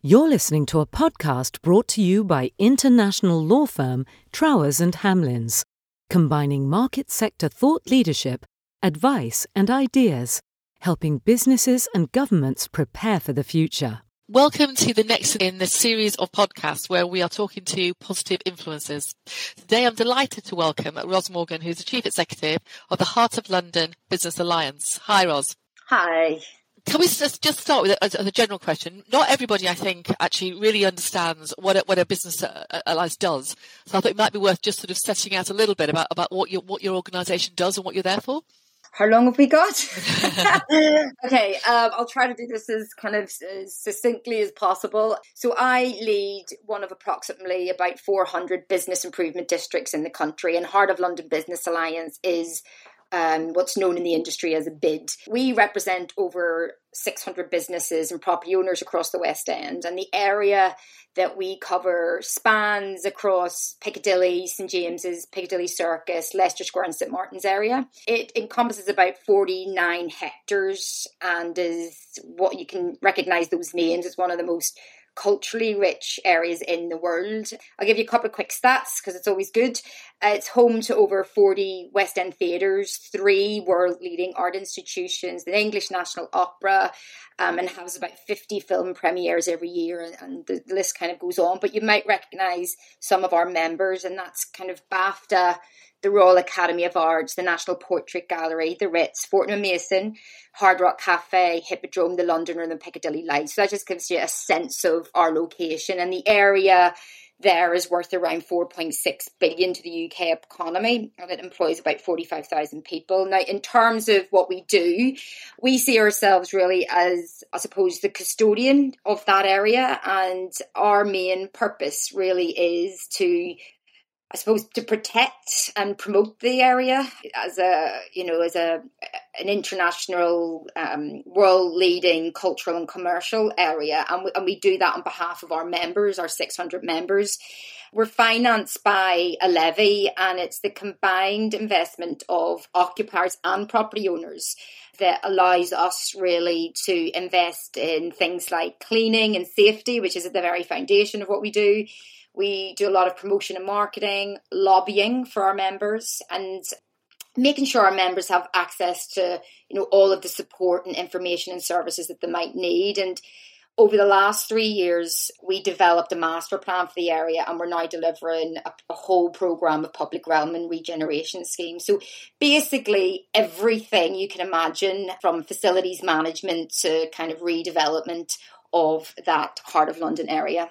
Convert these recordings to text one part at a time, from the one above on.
You're listening to a podcast brought to you by international law firm Trowers and Hamlins, combining market sector thought leadership, advice, and ideas, helping businesses and governments prepare for the future. Welcome to the next in the series of podcasts where we are talking to positive influencers. Today I'm delighted to welcome Ros Morgan, who's the Chief Executive of the Heart of London Business Alliance. Hi, Ros. Hi. Can we just, just start with a, a, general question? Not everybody, I think, actually really understands what a, what a business uh, uh, alliance does. So I thought it might be worth just sort of setting out a little bit about, about what your what your organisation does and what you're there for. How long have we got? okay, um, I'll try to do this as kind of as succinctly as possible. So I lead one of approximately about 400 business improvement districts in the country, and Heart of London Business Alliance is um, what's known in the industry as a bid. We represent over 600 businesses and property owners across the West End, and the area that we cover spans across Piccadilly, St James's, Piccadilly Circus, Leicester Square, and St Martin's area. It encompasses about 49 hectares and is what you can recognise those names as one of the most culturally rich areas in the world. I'll give you a couple of quick stats because it's always good. Uh, it's home to over 40 West End theatres, three world leading art institutions, the English National Opera, um, and has about 50 film premieres every year. And, and the list kind of goes on. But you might recognise some of our members, and that's kind of BAFTA the Royal Academy of Arts, the National Portrait Gallery, the Ritz, Fortnum Mason, Hard Rock Cafe, Hippodrome, the Londoner, and the Piccadilly Lights. So that just gives you a sense of our location and the area there is worth around 4.6 billion to the UK economy and it employs about 45,000 people. Now, in terms of what we do, we see ourselves really as, I suppose, the custodian of that area, and our main purpose really is to I suppose to protect and promote the area as a you know as a an international um, world leading cultural and commercial area. And we, and we do that on behalf of our members our 600 members. We're financed by a levy and it's the combined investment of occupiers and property owners that allows us really to invest in things like cleaning and safety which is at the very foundation of what we do we do a lot of promotion and marketing, lobbying for our members, and making sure our members have access to you know all of the support and information and services that they might need and over the last three years, we developed a master plan for the area, and we're now delivering a, a, whole program of public realm and regeneration schemes. So, basically, everything you can imagine from facilities management to kind of redevelopment of that heart of London area.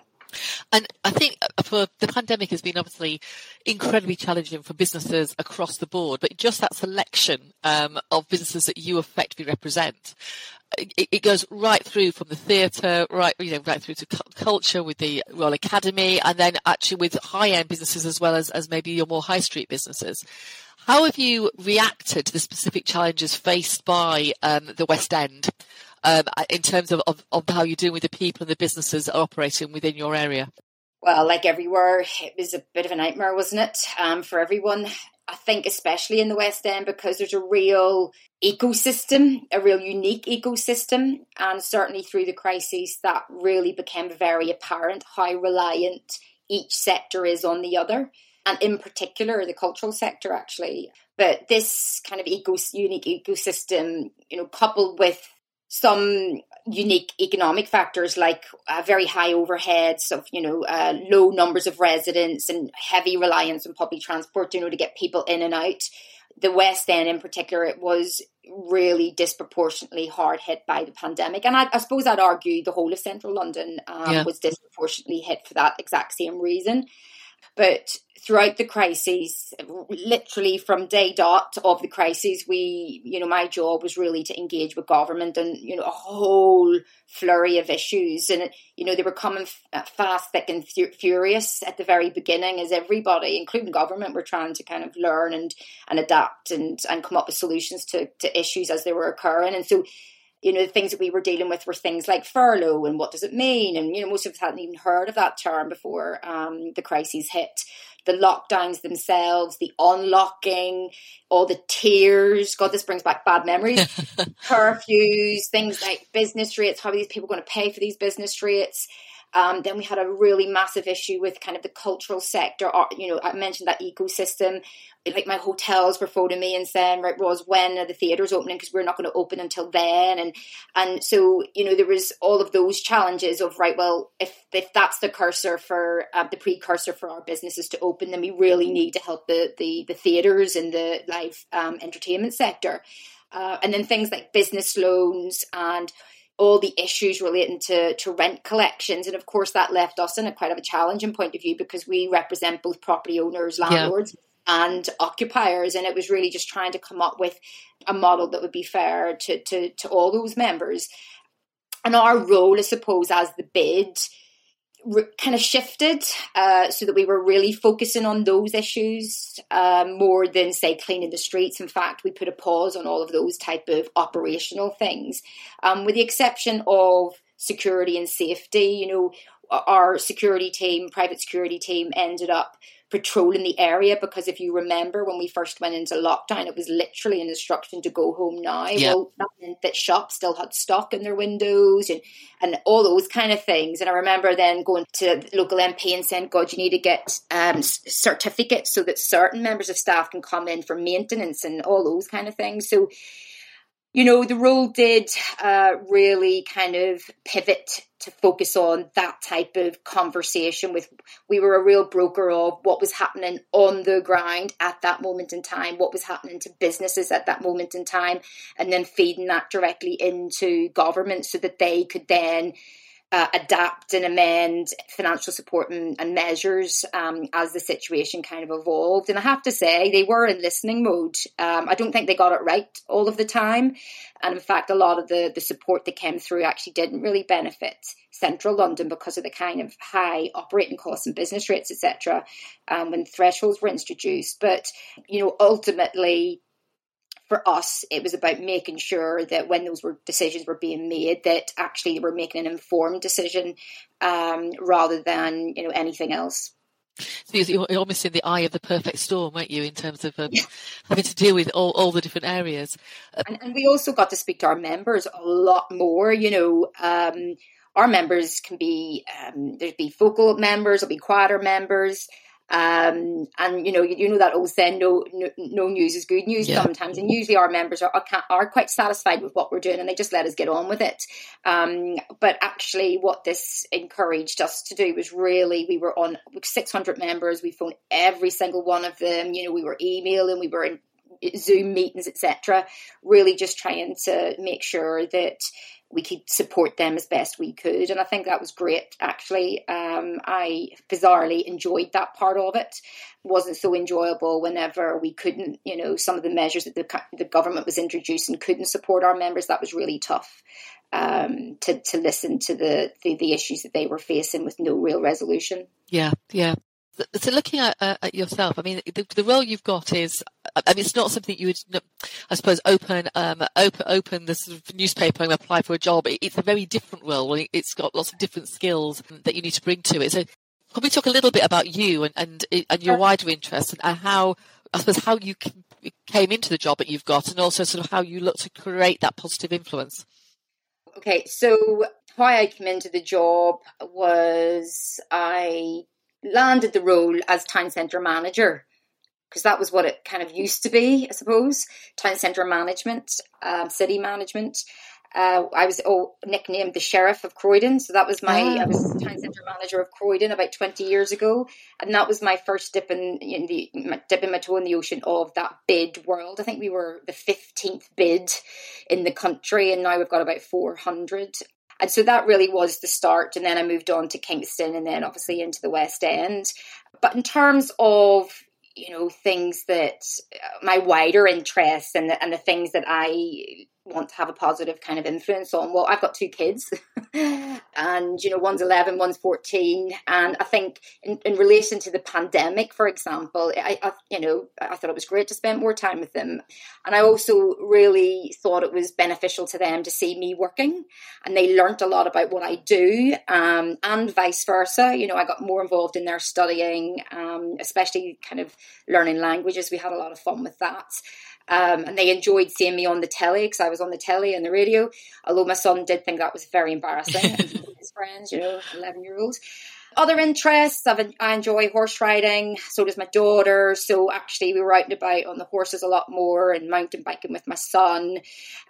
And I think uh, for the pandemic has been obviously incredibly challenging for businesses across the board, but just that selection um, of businesses that you effectively represent. It, it goes right through from the theatre, right, you know, right through to culture with the Royal Academy, and then actually with high-end businesses as well as, as maybe your more high street businesses. How have you reacted to the specific challenges faced by um, the West End um, in terms of, of, of how you're doing with the people and the businesses are operating within your area? Well, like everywhere, it was a bit of a nightmare, wasn't it, um, for everyone? I think, especially in the West End, because there's a real ecosystem, a real unique ecosystem. And certainly through the crisis, that really became very apparent how reliant each sector is on the other. And in particular, the cultural sector, actually. But this kind of unique ecosystem, you know, coupled with some unique economic factors like uh, very high overheads of you know uh, low numbers of residents and heavy reliance on public transport you know to get people in and out. The west end in particular it was really disproportionately hard hit by the pandemic. And i, I suppose i'd argue the whole of central london um, yeah. was disproportionately hit for that exact same reason but throughout the crises, literally from day dot of the crises, we, you know, my job was really to engage with government and, you know, a whole flurry of issues. And, you know, they were coming uh, fast, thick, and furious at the very beginning as everybody, including government, were trying to kind of learn and, and adapt and, and come up with solutions to, to issues as they were occurring. And so, you know, the things that we were dealing with were things like furlough and what does it mean? And, you know, most of us hadn't even heard of that term before um, the crises hit. The lockdowns themselves, the unlocking, all the tiers. God, this brings back bad memories. Curfews, things like business rates. How are these people going to pay for these business rates? Um, then we had a really massive issue with kind of the cultural sector. Or, you know, I mentioned that ecosystem. Like my hotels were phoning me and saying, "Right, Ros, when are the theatres opening? Because we're not going to open until then." And and so you know there was all of those challenges of right. Well, if if that's the cursor for uh, the precursor for our businesses to open, then we really need to help the the the theatres and the live um, entertainment sector. Uh, and then things like business loans and all the issues relating to, to rent collections. And of course, that left us in a quite of a challenging point of view because we represent both property owners, landlords, yeah. and occupiers. And it was really just trying to come up with a model that would be fair to, to, to all those members. And our role, I suppose, as the bid re- kind of shifted uh, so that we were really focusing on those issues um, more than say cleaning the streets. In fact we put a pause on all of those type of operational things um, with the exception of security and safety. You know our security team private security team ended up patrolling the area because if you remember when we first went into lockdown, it was literally an instruction to go home now. Yeah. Well, that meant that shops still had stock in their windows and, and all those kind of things. And I remember then going to the local MP and saying, God, you need to get um, certificates so that certain members of staff can come in for maintenance and all those kind of things. So you know, the role did uh, really kind of pivot to focus on that type of conversation with we were a real broker of what was happening on the ground at that moment in time what was happening to businesses at that moment in time and then feeding that directly into government so that they could then uh, adapt and amend financial support and, and measures um, as the situation kind of evolved. And I have to say, they were in listening mode. Um, I don't think they got it right all of the time. And in fact, a lot of the, the support that came through actually didn't really benefit central London because of the kind of high operating costs and business rates, etc., um, when thresholds were introduced. But, you know, ultimately, for us, it was about making sure that when those were decisions were being made, that actually they were making an informed decision um, rather than you know anything else. So you're almost in the eye of the perfect storm, weren't you, in terms of um, having to deal with all, all the different areas? Uh, and, and, we also got to speak to our members a lot more. You know, um, our members can be um, there'd be vocal members, there'll be quieter members. Um, and you know, you, you, know that old saying, no, no, no news is good news yeah. sometimes. And usually our members are, are, are quite satisfied with what we're doing, and they just let us get on with it. Um, but actually, what this encouraged us to do was really, we were on 600 members. We phoned every single one of them. You know, we were emailing, we were in Zoom meetings, etc. Really, just trying to make sure that we could support them as best we could. And I think that was great, actually. Um, I bizarrely enjoyed that part of it. it. wasn't so enjoyable whenever we couldn't, you know, some of the measures that the, the government was introducing couldn't support our members. That was really tough um, to, to listen to the, the, the issues that they were facing with no real resolution. Yeah, yeah so looking at, uh, at yourself, I mean, the, the, role you've got is, I mean, it's not something you would, I suppose, open, um, open, open the sort of newspaper and apply for a job. It's a very different role. It's got lots of different skills that you need to bring to it. So, can we talk a little bit about you and and, and your wider interests and how, I suppose, how you came into the job that you've got, and also sort of how you look to create that positive influence? Okay, so how I came into the job was I landed the role as town centre manager because that was what it kind of used to be, I suppose. Town centre management, um, city management. Uh, I was oh, nicknamed the sheriff of Croydon, so that was my. I was ah. town centre manager of Croydon about twenty years ago, and that was my first dip in, in the dipping my toe in the ocean of that bid world. I think we were the fifteenth bid in the country, and now we've got about four hundred. And so that really was the start. And then I moved on to Kingston and then obviously into the West End. But in terms of you know things that uh, my wider interests and the, and the things that I want to have a positive kind of influence on. Well, I've got two kids, and you know, one's 11, one's 14. And I think in, in relation to the pandemic, for example, I, I, you know, I thought it was great to spend more time with them. And I also really thought it was beneficial to them to see me working, and they learnt a lot about what I do, um, and vice versa. You know, I got more involved in their studying, um, especially kind of learning languages. We had a lot of fun with that. Um, and they enjoyed seeing me on the telly because I was on the telly and the radio. Although my son did think that was very embarrassing. his friends, you know, 11 year olds. Other interests, I've, I enjoy horse riding, so does my daughter. So actually, we were out and about on the horses a lot more and mountain biking with my son.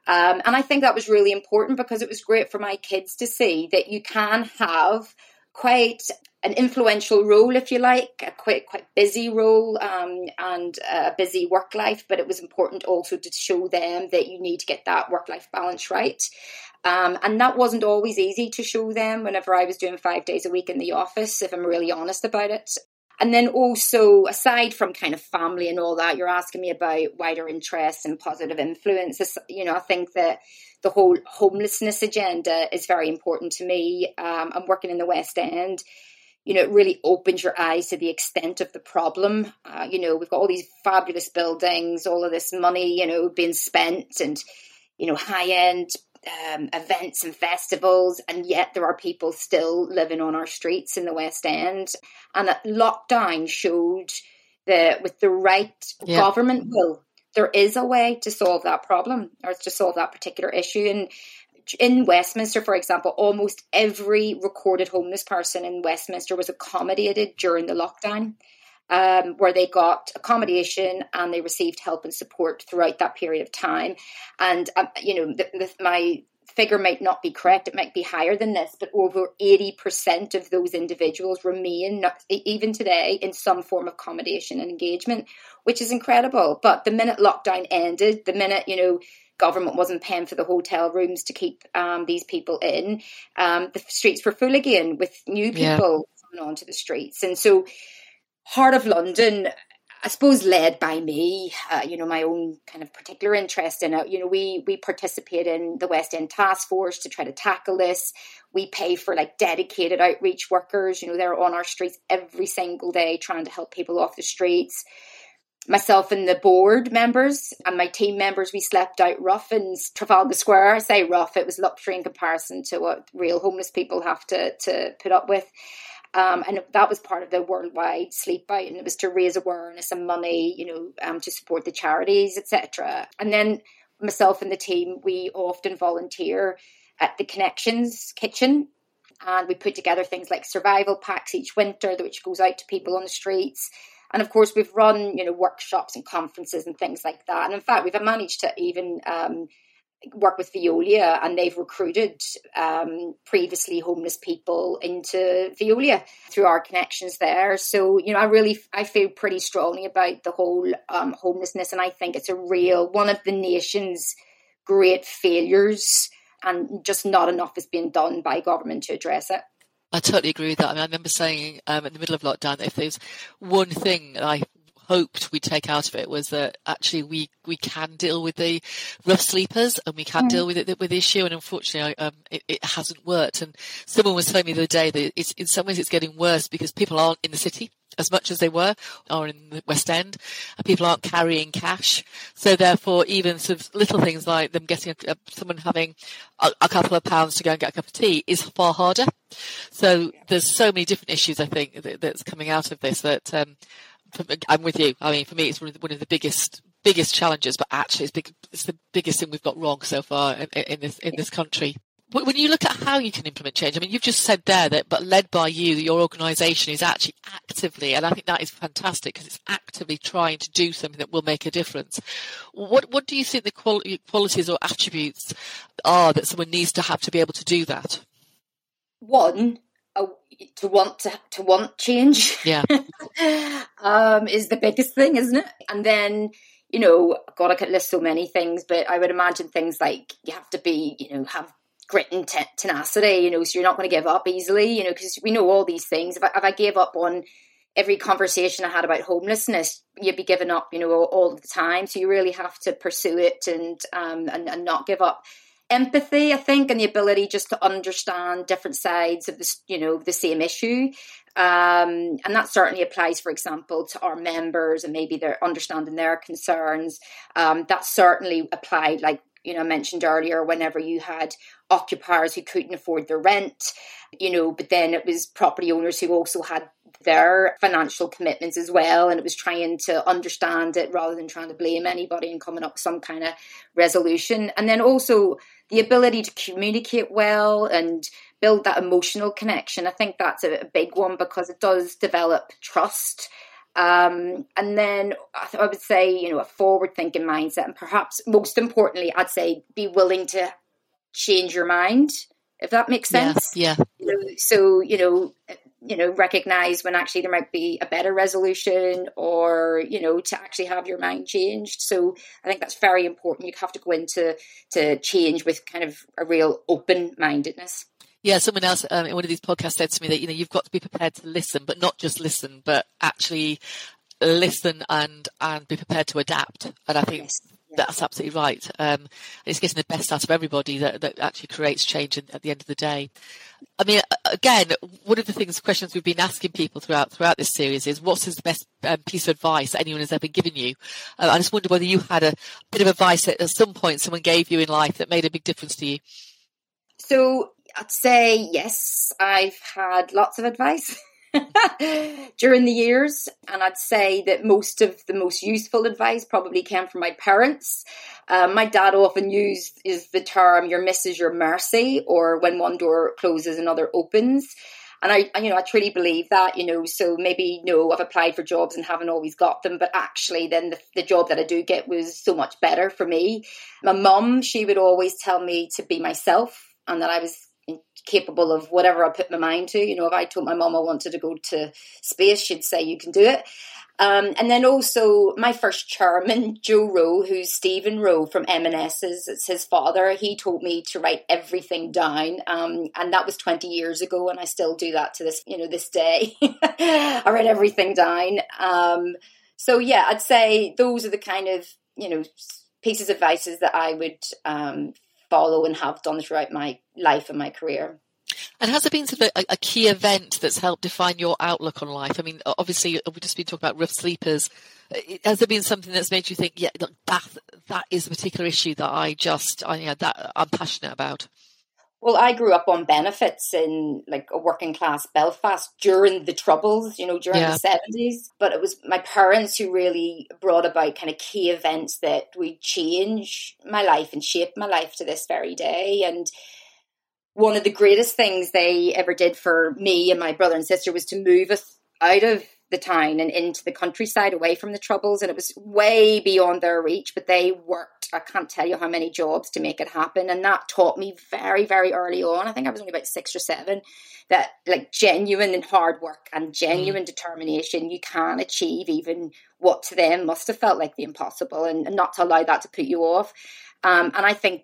Um, and I think that was really important because it was great for my kids to see that you can have quite an influential role, if you like, a quite quite busy role um, and a busy work life. But it was important also to show them that you need to get that work life balance right. Um, and that wasn't always easy to show them whenever I was doing five days a week in the office, if I'm really honest about it. And then also, aside from kind of family and all that, you're asking me about wider interests and positive influences. You know, I think that the whole homelessness agenda is very important to me. Um, I'm working in the West End. You know, it really opens your eyes to the extent of the problem. Uh, you know, we've got all these fabulous buildings, all of this money, you know, being spent, and you know, high end um, events and festivals, and yet there are people still living on our streets in the West End. And that lockdown showed that with the right yeah. government will, there is a way to solve that problem or to solve that particular issue. And in Westminster, for example, almost every recorded homeless person in Westminster was accommodated during the lockdown um, where they got accommodation and they received help and support throughout that period of time. And, um, you know, the, the, my figure might not be correct, it might be higher than this, but over 80% of those individuals remain, not, even today, in some form of accommodation and engagement, which is incredible. But the minute lockdown ended, the minute, you know, government wasn't paying for the hotel rooms to keep um, these people in, um, the streets were full again with new people yeah. coming onto the streets. And so heart of London, I suppose led by me, uh, you know, my own kind of particular interest in it. You know, we we participate in the West End Task Force to try to tackle this. We pay for like dedicated outreach workers. You know, they're on our streets every single day trying to help people off the streets. Myself and the board members and my team members, we slept out rough in Trafalgar Square. I say rough; it was luxury in comparison to what real homeless people have to to put up with. Um, and that was part of the worldwide sleep out, and it was to raise awareness and money, you know, um, to support the charities, etc. And then myself and the team, we often volunteer at the Connections Kitchen, and we put together things like survival packs each winter, which goes out to people on the streets. And of course, we've run, you know, workshops and conferences and things like that. And in fact, we've managed to even um, work with Veolia and they've recruited um, previously homeless people into Veolia through our connections there. So, you know, I really, I feel pretty strongly about the whole um, homelessness and I think it's a real, one of the nation's great failures and just not enough is being done by government to address it. I totally agree with that. I mean, I remember saying um, in the middle of lockdown if there's one thing that I hoped we'd take out of it was that actually we, we can deal with the rough sleepers and we can mm. deal with it with the issue. And unfortunately, um, it, it, hasn't worked. And someone was telling me the other day that it's, in some ways it's getting worse because people aren't in the city as much as they were or in the West End and people aren't carrying cash. So therefore, even sort of little things like them getting a, a, someone having a, a, couple of pounds to go and get a cup of tea is far harder. So there's so many different issues I think that, that's coming out of this that, um, I'm with you. I mean, for me, it's one of the, one of the biggest biggest challenges, but actually, it's, big, it's the biggest thing we've got wrong so far in, in this in this country. When you look at how you can implement change, I mean, you've just said there that, but led by you, your organisation is actually actively, and I think that is fantastic because it's actively trying to do something that will make a difference. What what do you think the quali- qualities or attributes are that someone needs to have to be able to do that? One, to want to to want change. Yeah, um, is the biggest thing, isn't it? And then you know, God, I could list so many things, but I would imagine things like you have to be, you know, have grit and tenacity, you know, so you're not going to give up easily, you know, because we know all these things. If I, if I gave up on every conversation I had about homelessness, you'd be giving up, you know, all, all the time. So you really have to pursue it and um and, and not give up empathy, I think, and the ability just to understand different sides of this, you know, the same issue. Um, and that certainly applies, for example, to our members and maybe they're understanding their concerns. Um, that certainly applied, like you know, I mentioned earlier, whenever you had occupiers who couldn't afford their rent, you know, but then it was property owners who also had their financial commitments as well. And it was trying to understand it rather than trying to blame anybody and coming up with some kind of resolution. And then also the ability to communicate well and build that emotional connection. I think that's a, a big one because it does develop trust. Um, and then I, th- I would say, you know, a forward thinking mindset. And perhaps most importantly, I'd say be willing to change your mind, if that makes sense. Yeah. yeah. You know, so, you know, you know recognize when actually there might be a better resolution or you know to actually have your mind changed so i think that's very important you have to go into to change with kind of a real open mindedness yeah, someone else um, in one of these podcasts said to me that you know you've got to be prepared to listen, but not just listen, but actually listen and and be prepared to adapt. And I think yes. That's absolutely right. Um, it's getting the best out of everybody that, that actually creates change in, at the end of the day. I mean, again, one of the things, questions we've been asking people throughout throughout this series is, what is the best um, piece of advice anyone has ever given you? Uh, I just wonder whether you had a bit of advice that at some point someone gave you in life that made a big difference to you. So I'd say yes, I've had lots of advice. during the years. And I'd say that most of the most useful advice probably came from my parents. Um, my dad often used is the term "your miss is your mercy," or when one door closes, another opens. And I, you know, I truly believe that, you know, so maybe, you know, I've applied for jobs and haven't always got them, but actually then the, the job that I do get was so much better for me. My mum, she would always tell me to be myself and that I was capable of whatever I put my mind to. You know, if I told my mom I wanted to go to space, she'd say, You can do it. Um, and then also my first chairman, Joe Rowe, who's Stephen Rowe from M&S's, it's his father. He told me to write everything down, um, and that was twenty years ago, and I still do that to this, you know, this day. I write everything down. Um, so yeah, I'd say those are the kind of you know pieces of advices that I would um, follow and have done throughout my life and my career. And has there been sort of a, a, key event that's helped define your outlook on life? I mean, obviously, uh, we've just been talking about rough sleepers. Uh, has there been something that's made you think, yeah, look, that that is a particular issue that I just, I, you know, that I'm passionate about? Well, I grew up on benefits in like a working class Belfast during the Troubles, you know, during yeah. the 70s. But it was my parents who really brought about kind of key events that would change my life and shape my life to this very day. And one of the greatest things they ever did for me and my brother and sister was to move us out of the town and into the countryside away from the troubles and it was way beyond their reach but they worked i can't tell you how many jobs to make it happen and that taught me very very early on i think i was only about six or seven that like genuine and hard work and genuine mm. determination you can achieve even what to them must have felt like the impossible and, and not to allow that to put you off um, and i think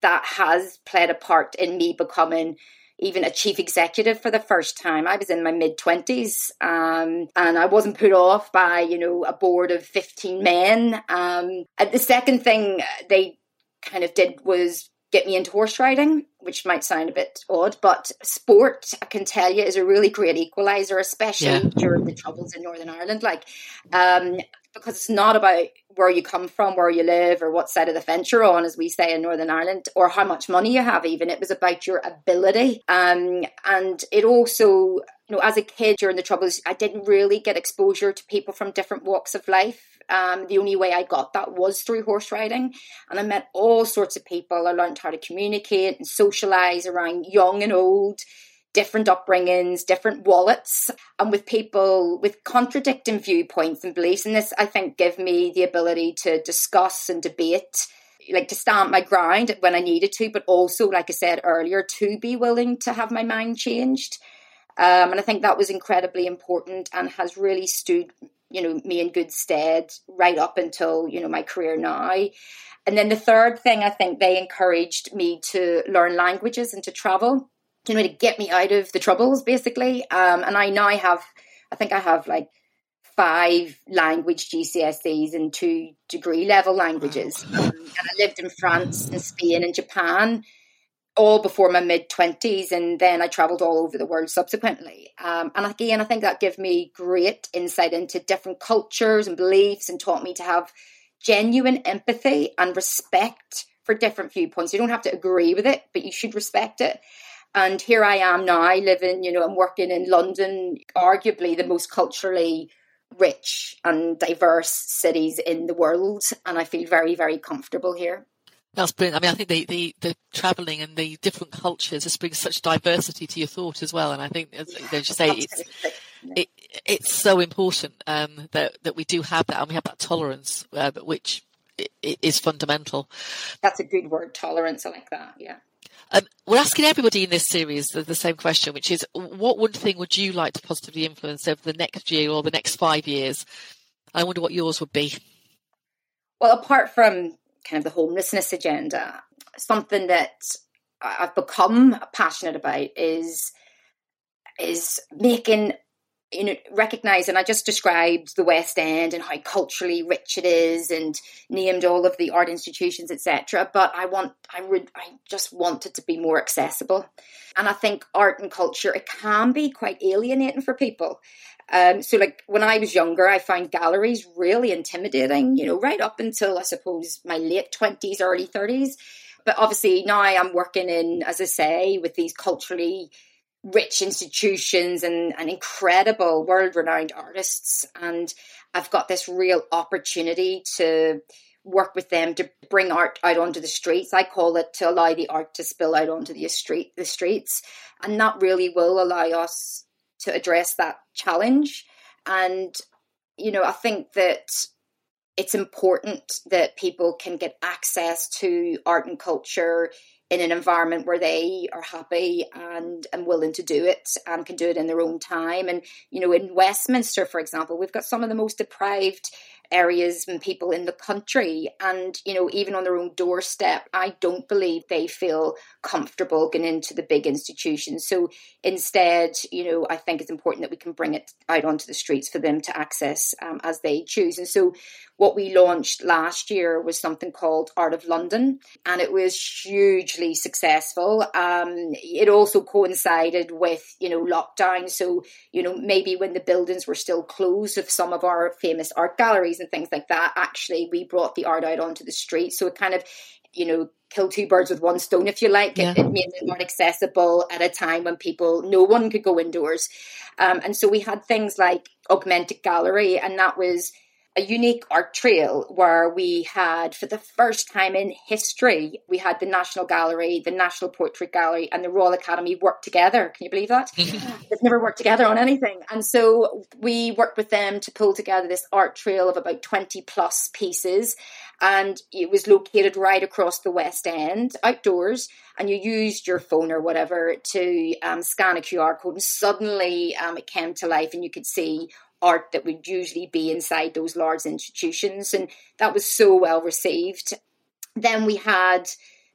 that has played a part in me becoming even a chief executive for the first time. I was in my mid 20s um, and I wasn't put off by, you know, a board of 15 men. Um, the second thing they kind of did was get me into horse riding, which might sound a bit odd, but sport, I can tell you, is a really great equalizer, especially yeah. during the troubles in Northern Ireland. Like, um, because it's not about where you come from, where you live, or what side of the fence you're on, as we say in Northern Ireland, or how much money you have, even. It was about your ability. Um, and it also, you know, as a kid during the Troubles, I didn't really get exposure to people from different walks of life. Um, the only way I got that was through horse riding. And I met all sorts of people. I learned how to communicate and socialize around young and old different upbringings, different wallets, and with people with contradicting viewpoints and beliefs. And this, I think, gave me the ability to discuss and debate, like to stand my ground when I needed to, but also, like I said earlier, to be willing to have my mind changed. Um, and I think that was incredibly important and has really stood, you know, me in good stead right up until, you know, my career now. And then the third thing, I think they encouraged me to learn languages and to travel you know, to get me out of the troubles, basically. Um, and I now have, I think I have like five language GCSEs and two degree level languages. Um, and I lived in France and Spain and Japan all before my mid 20s and then I traveled all over the world subsequently. Um, and again, I think that gave me great insight into different cultures and beliefs and taught me to have genuine empathy and respect for different viewpoints. You don't have to agree with it, but you should respect it. And here I am now living, you know, I'm working in London, arguably the most culturally rich and diverse cities in the world. And I feel very, very comfortable here. That's brilliant. I mean, I think the, the, the travelling and the different cultures just brings such diversity to your thought as well. And I think, as, as you say, it's, it, it's so important um, that, that we do have that and we have that tolerance, uh, which is fundamental. That's a good word, tolerance. I like that. Yeah. Um, we're asking everybody in this series the, the, same question, which is what one thing would you like to positively influence over the next year or the next five years? I wonder what yours would be. Well, apart from kind of the homelessness agenda, something that I've become passionate about is is making you know recognizing I just described the West End and how culturally rich it is and named all of the art institutions etc but I want I would I just want it to be more accessible. And I think art and culture it can be quite alienating for people. Um, so like when I was younger I found galleries really intimidating you know right up until I suppose my late 20s early 30s but obviously now I'm working in as I say with these culturally rich institutions and, and incredible world renowned artists. And I've got this real opportunity to work with them to bring art out onto the streets. I call it to allow the art to spill out onto the street the streets. And that really will allow us to address that challenge. And, you know, I think that it's important that people can get access to art and culture in an environment where they are happy and and willing to do it and can do it in their own time. And you know in Westminster for example we've got some of the most deprived areas and people in the country. And you know even on their own doorstep i don't believe they feel comfortable going into the big institutions. So instead you know i think it's important that we can bring it out onto the streets for them to access um, as they choose. And so what we launched last year was something called Art of London, and it was hugely successful. Um, it also coincided with you know lockdown, so you know maybe when the buildings were still closed of some of our famous art galleries and things like that, actually we brought the art out onto the street. So it kind of you know kill two birds with one stone, if you like. Yeah. It, it, made it more accessible at a time when people, no one could go indoors. Um, and so we had things like augmented gallery, and that was a unique art trail where we had, for the first time in history, we had the National Gallery, the National Portrait Gallery, and the Royal Academy work together. Can you believe that? They've never worked together on anything. And so we worked with them to pull together this art trail of about 20 plus pieces. And it was located right across the West End, outdoors. And you used your phone or whatever to um, scan a QR code, and suddenly um, it came to life, and you could see art that would usually be inside those large institutions. And that was so well received. Then we had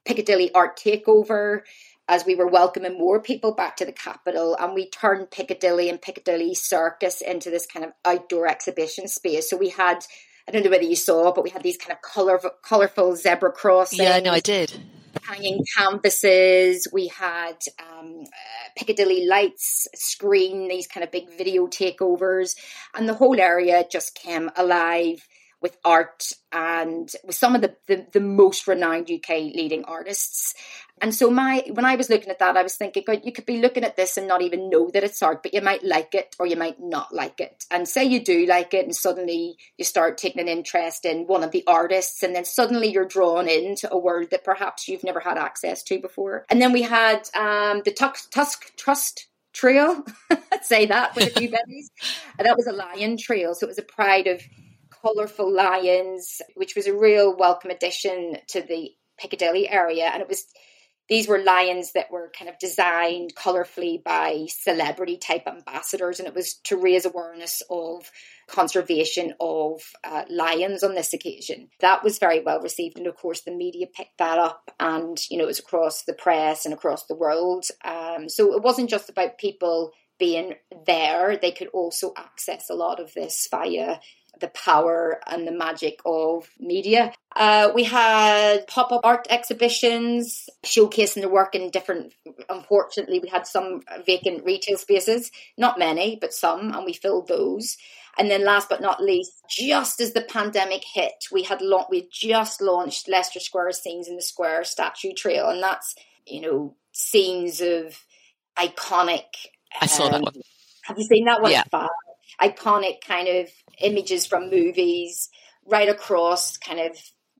Piccadilly Art Takeover as we were welcoming more people back to the capital and we turned Piccadilly and Piccadilly Circus into this kind of outdoor exhibition space. So we had I don't know whether you saw, but we had these kind of colorful, colorful zebra crossings. Yeah, no, I did hanging canvases. We had um, uh, Piccadilly lights screen, these kind of big video takeovers, and the whole area just came alive with art and with some of the, the, the, most renowned UK leading artists. And so my when I was looking at that, I was thinking, God, you could be looking at this and not even know that it's art, but you might like it or you might not like it. And say you do like it, and suddenly you start taking an interest in one of the artists, and then suddenly you're drawn into a world that perhaps you've never had access to before. And then we had um, the Tusk, Tusk Trust Trail, I'd say that with a few bennies. and that was a lion trail, so it was a pride of colourful lions, which was a real welcome addition to the Piccadilly area. And it was these were lions that were kind of designed colourfully by celebrity type ambassadors, and it was to raise awareness of conservation of uh, lions on this occasion. That was very well received, and of course, the media picked that up, and you know, it was across the press and across the world. Um, so it wasn't just about people being there; they could also access a lot of this via the power and the magic of media. Uh, we had pop up art exhibitions showcasing the work in different. Unfortunately, we had some vacant retail spaces, not many, but some, and we filled those. And then, last but not least, just as the pandemic hit, we had la- we just launched Leicester Square Scenes in the Square Statue Trail, and that's you know scenes of iconic. I saw um, that one. Have you seen that one? Yeah. Iconic kind of images from movies right across kind of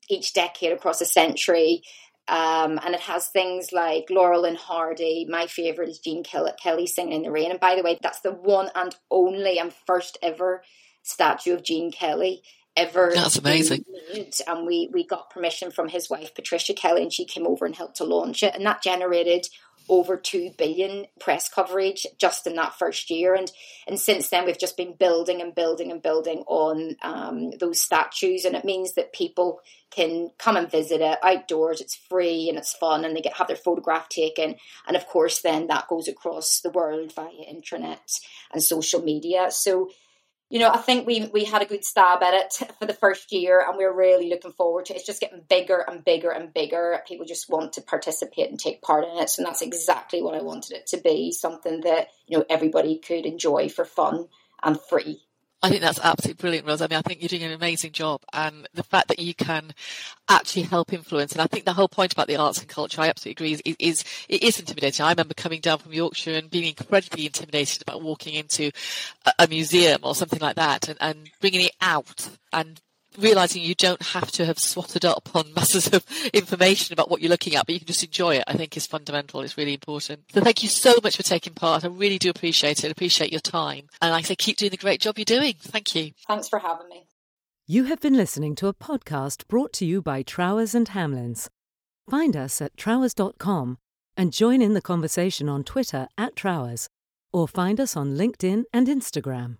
each decade across a century. Um, and it has things like Laurel and Hardy. My favourite is Gene Kelly singing in the rain. And by the way, that's the one and only and first ever statue of Gene Kelly ever. That's amazing. Made. And we we got permission from his wife Patricia Kelly, and she came over and helped to launch it. And that generated over 2 billion press coverage just in that first year. And and since then we've just been building and building and building on um, those statues. And it means that people can come and visit it outdoors. It's free and it's fun and they get have their photograph taken. And of course then that goes across the world via internet and social media. So you know, I think we we had a good stab at it for the first year, and we're really looking forward to it. It's just getting bigger and bigger and bigger. People just want to participate and take part in it, so that's exactly what I wanted it to be something that you know everybody could enjoy for fun and free. I think that's absolutely brilliant, Rose. I mean, I think you're doing an amazing job, and the fact that you can actually help influence, and I think the whole point about the arts and culture, I absolutely agree, is, is it is intimidating. I remember coming down from Yorkshire and being incredibly intimidated about walking into a, a museum or something like that, and, and bringing it out and realizing you don't have to have swotted up on masses of information about what you're looking at, but you can just enjoy it, I think is fundamental. It's really important. So thank you so much for taking part. I really do appreciate it. I appreciate your time. And like I say, keep doing the great job you're doing. Thank you. Thanks for having me. You have been listening to a podcast brought to you by Trowers and Hamlins. Find us at trowers.com and join in the conversation on Twitter at Trowers or find us on LinkedIn and Instagram.